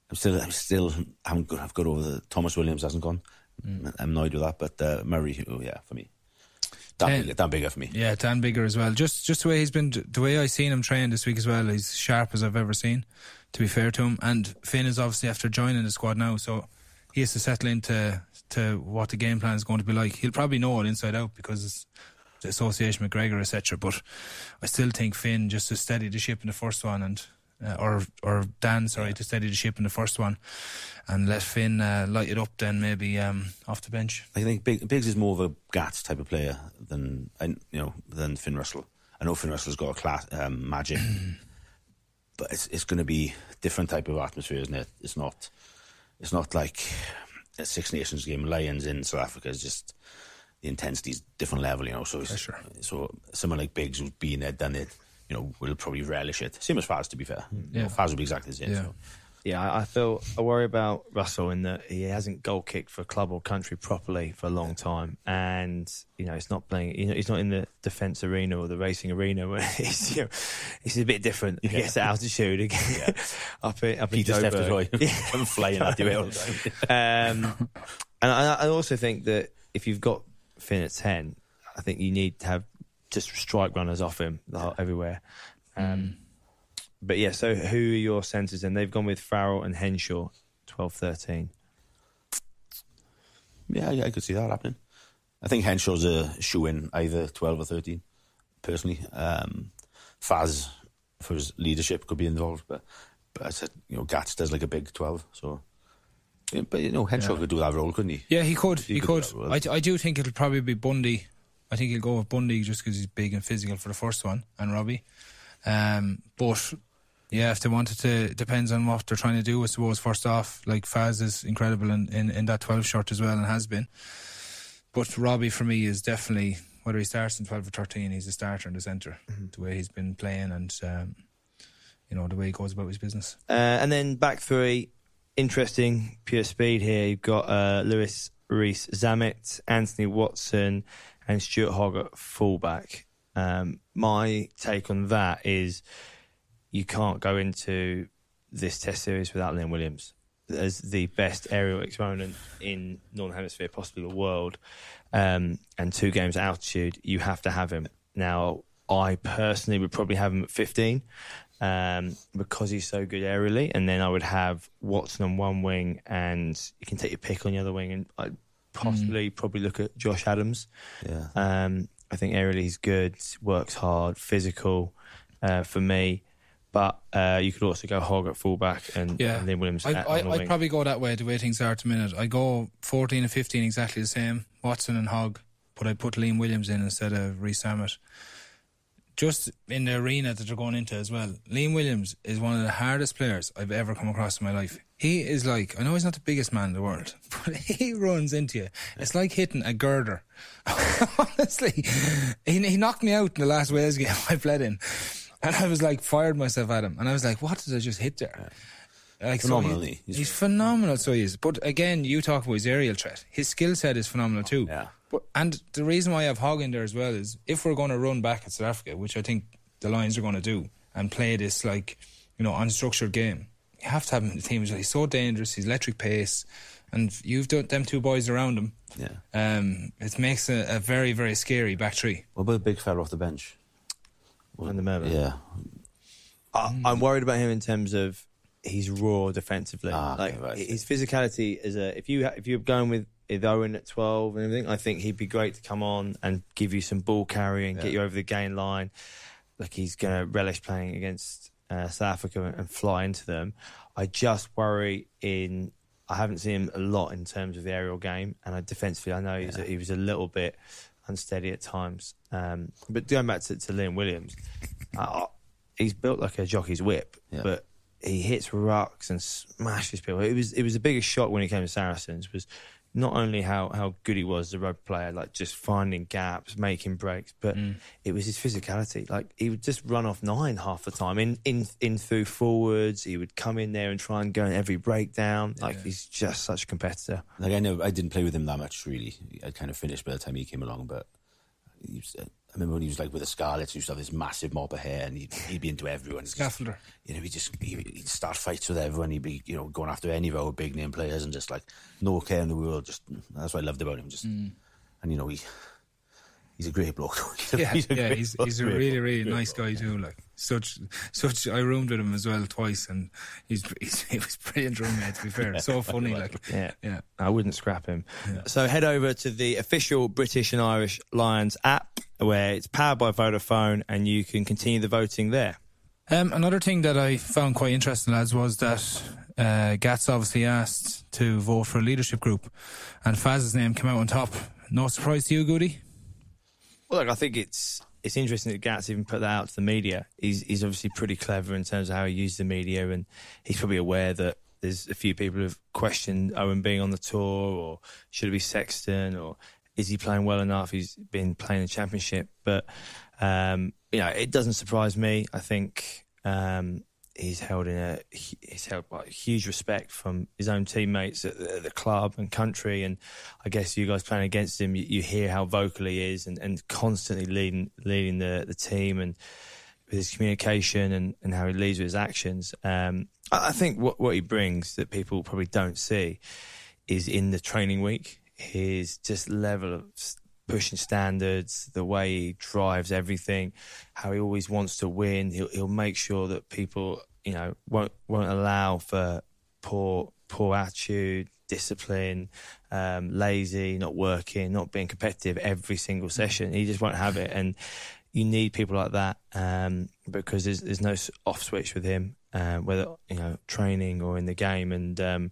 I'm still I'm still haven't got I've got over the Tomos Williams hasn't gone. I'm annoyed with that. But uh, Murray, oh, yeah, for me, Dan, Biggar, Dan Biggar for me. Yeah, Dan Biggar as well. Just just the way he's been, the way I seen him train this week as well. He's sharp as I've ever seen. To be fair to him, and Finn is obviously after joining the squad now, so he has to settle into to what the game plan is going to be like. He'll probably know it inside out because it's the association with Gregor, etc. But I still think Finn just to steady the ship in the first one, and uh, or or Dan, sorry, to steady the ship in the first one, and let Finn uh, light it up. Then maybe um, off the bench. I think Biggs is more of a Gats type of player than you know than Finn Russell. I know Finn Russell's got a class um, magic, but it's it's going to be different type of atmosphere, isn't it? It's not it's not like a Six Nations game. Lions in South Africa is just the intensity's different level, you know. So it's, Pressure. so someone like Biggs who's been there, done it, you know, will probably relish it. Same as Faz, to be fair. You know, Yeah. Faz will be exactly the same. Yeah. So. Yeah, I, I feel I worry about Russell in that he hasn't goal kicked for club or country properly for a long time, and you know he's not playing. You know, he's not in the defence arena or the racing arena where he's you know he's a bit different. He gets at altitude again, up in up in Peter Steph Joburg. I'm flying at you all the time. Um, and I, I also think that if you've got Finn at ten, I think you need to have just strike runners off him the whole- everywhere. Um, But yeah, so who are your centres? And they've gone with Farrell and Henshaw, 12-13. Yeah, yeah, I could see that happening. I think Henshaw's a shoe in either 12 or 13, personally. Um, Faz, for his leadership, could be involved, but but I said, you know, Gats does like a big 12, so. Yeah, but, you know, Henshaw could do that role, couldn't he? Yeah, he could. He He, could could. do. I, I do think it'll probably be Bundee. I think he'll go with Bundee just because he's big and physical for the first one, and Robbie. Um, but yeah, if they wanted to, it depends on what they're trying to do. I suppose first off, like Faz is incredible in, in, in that twelve shirt as well, and has been. But Robbie for me is definitely whether he starts in twelve or thirteen, he's a starter in the center The way he's been playing and um, you know the way he goes about his business. Uh, and then back three, interesting, pure speed here. You've got uh, Lewis Reese Zamet, Anthony Watson, and Stuart Hogg at fullback. Um, my take on that is you can't go into this test series without Liam Williams as the best aerial exponent in Northern Hemisphere, possibly the world, um, and two games altitude. You have to have him. Now, I personally would probably have him at 15 um, because he's so good aerially, and then I would have Watson on one wing, and you can take your pick on the other wing, and I'd possibly probably look at Josh Adams. Yeah. Um, I think aerially he's good, works hard, physical uh, for me. But uh, you could also go Hogg at fullback and, Yeah. and then Williams I, at, I, on the I'd probably go that way the way things are at the minute. I go 14 and 15 exactly the same, Watson and Hogg, but I put Liam Williams in instead of Rees-Zammit. Just in the arena that they're going into as well. Liam Williams is one of the hardest players I've ever come across in my life. He is like, I know he's not the biggest man in the world, but he runs into you. It's like hitting a girder. Honestly, he, he knocked me out in the last Wales game I played in. And I was like, fired myself at him. And I was like, what did I just hit there? Like, so Phenomenal, he- he? he's, He's- phenomenal, so he is. But again, you talk about his aerial threat. His skill set is phenomenal too. Yeah. But and the reason why I have Hogg in there as well is if we're going to run back at South Africa, which I think the Lions are going to do, and play this like you know unstructured game, you have to have him in the team. as. He's so dangerous. He's electric pace, and you've done them two boys around him. Yeah. Um, it makes a, a very very scary back three. What about a big fella off the bench? Van der Merwe. Yeah. I, I'm worried about him in terms of he's raw defensively. Ah, okay, like right. his physicality is a if you if you're going with with Owen at 12 and everything, I think he'd be great to come on and give you some ball carrying, get you over the gain line. Like he's going to relish playing against uh, South Africa and fly into them. I just worry in. I haven't seen him a lot in terms of the aerial game, and I, defensively, I know he's a, he was a little bit unsteady at times. Um, but going back to, to Liam Williams, uh, he's built like a jockey's whip, Yeah. but he hits rucks and smashes people. It was it was the biggest shock when he came to Saracens was not only how, how good he was as a rugby player, like just finding gaps, making breaks, but it was his physicality. Like he would just run off nine half the time in in in through forwards. He would come in there and try and go in every breakdown. Like he's just such a competitor. Like I know I didn't play with him that much really. I kind of finished by the time he came along, but he was, uh, I remember when he was like with the Scarlets, he used to have this massive mop of hair, and he'd, he'd be into everyone. Scaffolder. you know, he'd just he, he'd start fights with everyone. He'd be you know going after any of our big name players, and just like no care in the world. Just that's what I loved about him. Just mm. and you know he he's a great bloke. Yeah, He's a yeah, he's bloke, he's a great really bloke, really nice bloke. guy too. Like such such, I roomed with him as well twice, and he's, he's he was brilliant roommate. To be fair, so funny. Like Yeah. yeah. I wouldn't scrap him. So head over to the official British and Irish Lions app, where it's powered by Vodafone, and you can continue the voting there. Um, another thing that I found quite interesting, lads, was that uh, Gats obviously asked to vote for a leadership group, and Faz's name came out on top. No surprise to you, Goody? Well, look, I think it's it's interesting that Gats even put that out to the media. He's he's obviously pretty clever in terms of how he uses the media, and he's probably aware that there's a few people who've questioned Owen being on the tour, or should it be Sexton, or is he playing well enough? He's been playing the championship, but um, you know, it doesn't surprise me. I think um, he's held in a he's held by huge respect from his own teammates at the, the club and country, and I guess you guys playing against him, you, you hear how vocal he is and, and constantly leading leading the the team and with his communication and, and how he leads with his actions. Um, I I think what what he brings that people probably don't see is in the training week his just level of pushing standards, the way he drives everything, how he always wants to win. He'll he'll make sure that people you know won't won't allow for poor poor attitude, discipline, um, lazy, not working, not being competitive every single session. He just won't have it, and you need people like that um, because there's there's no off switch with him, uh, whether you know training or in the game, and um,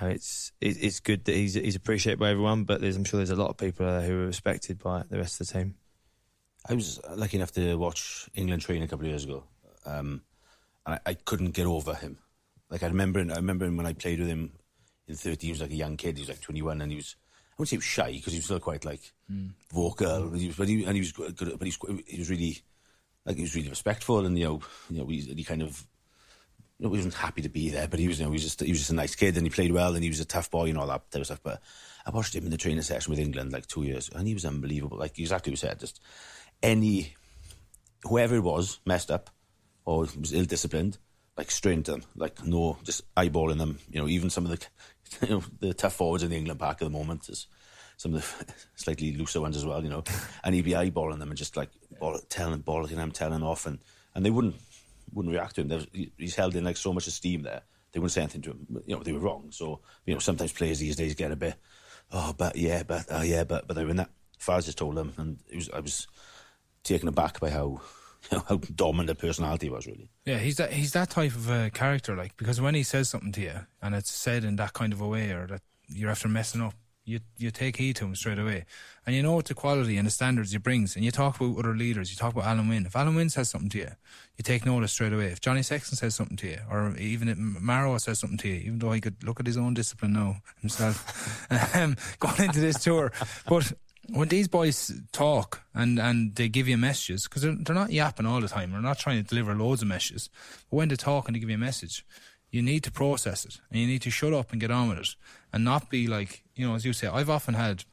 know it's it, it's good that he's he's appreciated by everyone, but there's, I'm sure there's a lot of people uh, who are respected by the rest of the team. I was lucky enough to watch England train a couple of years ago, um, and I, I couldn't get over him. Like I remember, I remember him when I played with him in 13. He was like a young kid. He was like 21, and he was. I wouldn't say he was shy because he was still quite like vocal, but he was, but he, and he was good. good but he was, he was really, like he was really respectful, and you know, you know, he, he kind of. He wasn't happy to be there, but he was, you know, he was just, he was just a nice kid, and he played well, and he was a tough boy, and all that type of stuff. But I watched him in the training session with England like two years, and he was unbelievable. Like exactly what you said, just any whoever it was messed up or was ill disciplined, like straight them, like no, just eyeballing them. You know, even some of the you know the tough forwards in the England pack at the moment is some of the slightly looser ones as well. You know, and he'd be eyeballing them and just like ball, telling balling them, telling off, and and they wouldn't wouldn't react to him. He's held in like so much esteem there. They wouldn't say anything to him. You know, they were wrong. So you know, sometimes players these days get a bit, oh, but yeah, but oh, yeah, but but they were in that. Faz just told them, and it was I was taken aback by how how dominant a personality was really. Yeah, he's that he's that type of uh, character, like because when he says something to you and it's said in that kind of a way, or that you're after messing up, you you take heed to him straight away, and you know what the quality and the standards he brings. And you talk about other leaders, you talk about Alun Wyn. If Alun Wyn says something to you, you take notice straight away. If Johnny Sexton says something to you, or even if Maro says something to you, even though he could look at his own discipline now himself, um, going into this tour, but when these boys talk and, and they give you messages, because they're, they're not yapping all the time, they're not trying to deliver loads of messages, but when they talk and they give you a message, you need to process it and you need to shut up and get on with it and not be like, you know, as you say, I've often had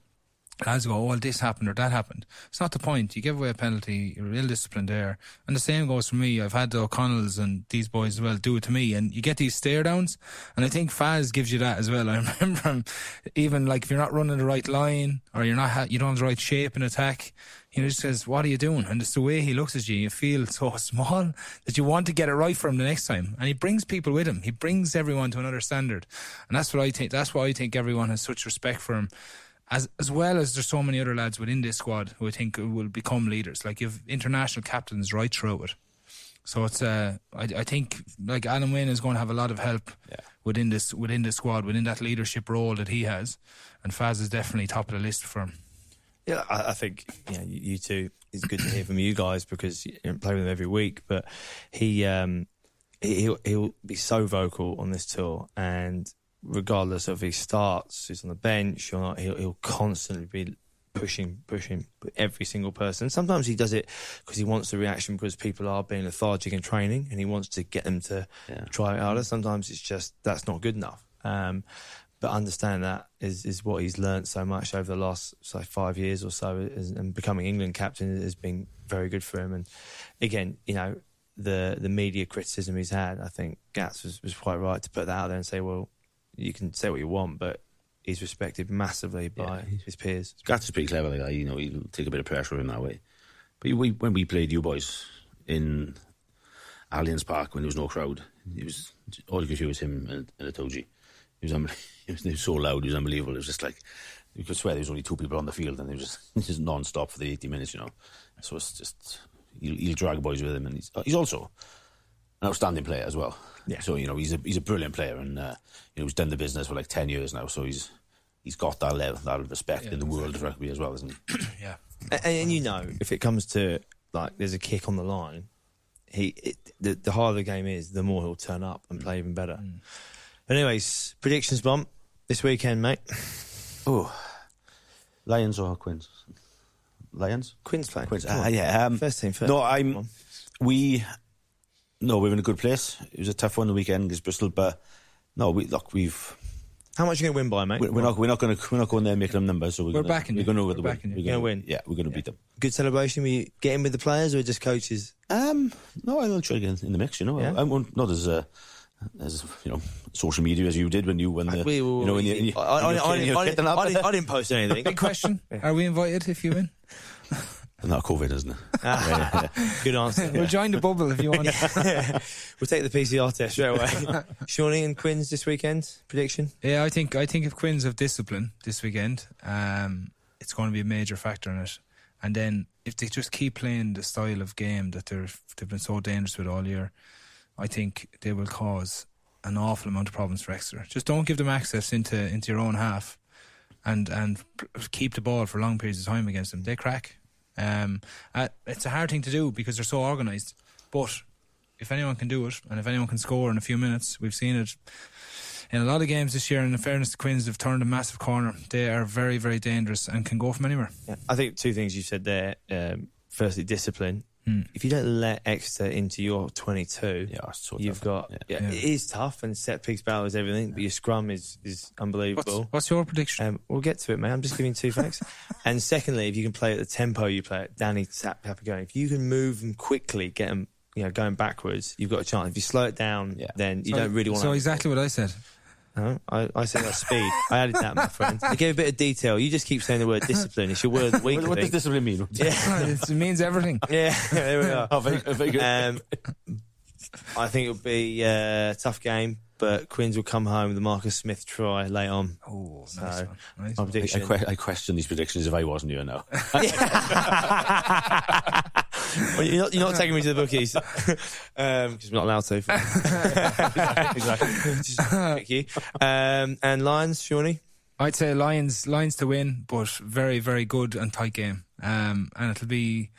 lads go, oh, well, this happened or that happened. It's not the point. You give away a penalty, you're ill disciplined there. And the same goes for me. I've had the O'Connells and these boys as well do it to me. And you get these stare downs. And I think Faz gives you that as well. I remember him, even like if you're not running the right line or you're not, ha- you don't have the right shape in attack, he just says, what are you doing? And it's the way he looks at you. You feel so small that you want to get it right for him the next time. And he brings people with him. He brings everyone to another standard. And that's what I think, that's why I think everyone has such respect for him as as well as there's so many other lads within this squad who I think will become leaders. Like you've international captains right through it. So it's uh, I, I think like Alun Wyn is going to have a lot of help within this within this squad within that leadership role that he has, and Faz is definitely top of the list for him. Yeah, I, I think you, know, you, two. It's good to hear from you guys because you play with him every week. But he, um, he he'll, he'll be so vocal on this tour, and regardless of if he starts, he's on the bench or not, he'll, he'll constantly be pushing, pushing every single person. Sometimes he does it because he wants the reaction because people are being lethargic in training, and he wants to get them to Yeah. try it harder. Sometimes it's just that's not good enough. Um, but understand that is is what he's learnt so much over the last say five years or so, is, and becoming England captain has been very good for him. And again, you know, the the media criticism he's had, I think Gats was, was quite right to put that out there and say, well, you can say what you want, but he's respected massively by Yeah. his peers. Gats is pretty clever, like that. You know, he'll take a bit of pressure in that way. But we, when we played you boys in Allianz Park when there was no crowd, it was all you could hear was him and, and Itoje. He was, he was, he was so loud, he was unbelievable. It was just like you could swear there was only two people on the field, and it was just just non-stop for the eighty minutes. You know, so it's just he'll, he'll drag boys with him, and he's he's also an outstanding player as well. Yeah. So you know he's a he's a brilliant player, and uh, you know he's done the business for like ten years now. So he's he's got that level, that respect in the world of rugby as well, isn't he? Yeah. And, and you know, if it comes to like there's a kick on the line, he it, the, the harder the game is, the more he'll turn up and play even better. But anyways, predictions bump this weekend, mate. Oh, Lions or Quins? Lions. Quins playing. Quins. Uh, yeah. Um, First team first. No, I'm. We. No, we're in a good place. It was a tough one the weekend against Bristol, but no, we look. We've. How much are you going to win by, mate? We're, we're not. We're not going to. We're not going there making them numbers. So we're, We're gonna, backing We're going to We're the win. We're Gonna win. Yeah, we're going to beat them. Good celebration. Were you getting with the players or just coaches? Um, no, I'll try to get in the mix. You know, Yeah. I, I won't as uh, as you know social media as you did when you when the We will- you know when you, I, I, I, I, kid- you're I, kid and I, that. didn't, I didn't post anything. Big question: Are we invited if you win? Not COVID, isn't it? Good answer. We'll join the bubble if you want. We'll take the PCR test straight away. Shawnee and Quins this weekend. Prediction? Yeah, I think I think if Quins have discipline this weekend, um, it's going to be a major factor in it. And then if they just keep playing the style of game that they're they've been so dangerous with all year, I think they will cause an awful amount of problems for Exeter. Just don't give them access into into your own half, and and keep the ball for long periods of time against them. They crack. Um, uh, it's a hard thing to do because they're so organised, but if anyone can do it, and if anyone can score in a few minutes, we've seen it in a lot of games this year. And in fairness to Quins, they've turned a massive corner. They are very, very dangerous and can go from anywhere. Yeah. I think two things you said there. Um, firstly, discipline. Hmm. If you don't let Exeter into your 22, Yeah, so you've got. Yeah. Yeah. Yeah. It is tough, and set piece battle is everything, but your scrum is, is unbelievable. what's your prediction? Um, we'll get to it, mate. I'm just giving two facts. and secondly, if you can play at the tempo you play at, Danny Sap going. If you can move them quickly, get them, you know, going backwards, you've got a chance. If you slow it down, Yeah. then you So- don't really want So to. exactly what I said. No, I, I said that speed. I added that, my friend. I gave a bit of detail. You just keep saying the word discipline. It's your word of the week. What, what does discipline mean? Yeah, it means everything. yeah. There we are. Oh, very, very good. Um, I think it'll be a tough game, but Quins will come home with the Marcus Smith try late on. Oh, nice So, one. Nice one. I, prediction. que- I question these predictions if I wasn't here now. Well, you're, not, you're not taking me to the bookies because we're not allowed to. exactly. Just pick you. Um, and Lions, Shawnee. I'd say Lions, Lions to win, but very, very good and tight game. Um, and it'll be,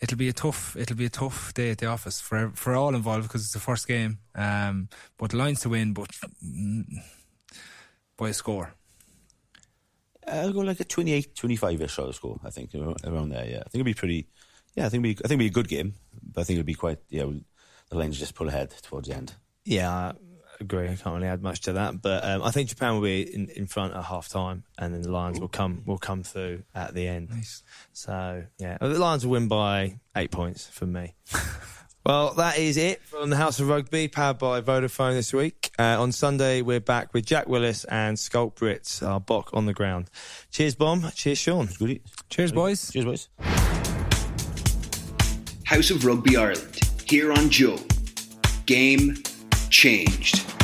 it'll be a tough, it'll be a tough day at the office for for all involved because it's the first game. Um, but Lions to win, but mm, by a score. I'll go like a 28, 25 ish sort of score. I think around around there. Yeah, I think it'll be pretty. Yeah, I think it'll be, I think it'll be a good game, but I think it'll be quite. Yeah, the Lions just pull ahead towards the end. Yeah, I agree. I can't really add much to that, but um, I think Japan will be in, in front at half time, and then the Lions will come will come through at the end. Nice. So yeah, the Lions will win by eight points for me. well, that is it from the House of Rugby, powered by Vodafone this week. Uh, on Sunday, we're back with Jack Willis and Schalk Brits, our Bok on the ground. Cheers, Bomb. Cheers, Sean. Cheers, boys. Cheers, boys. House of Rugby Ireland, here on Joe. Game changed.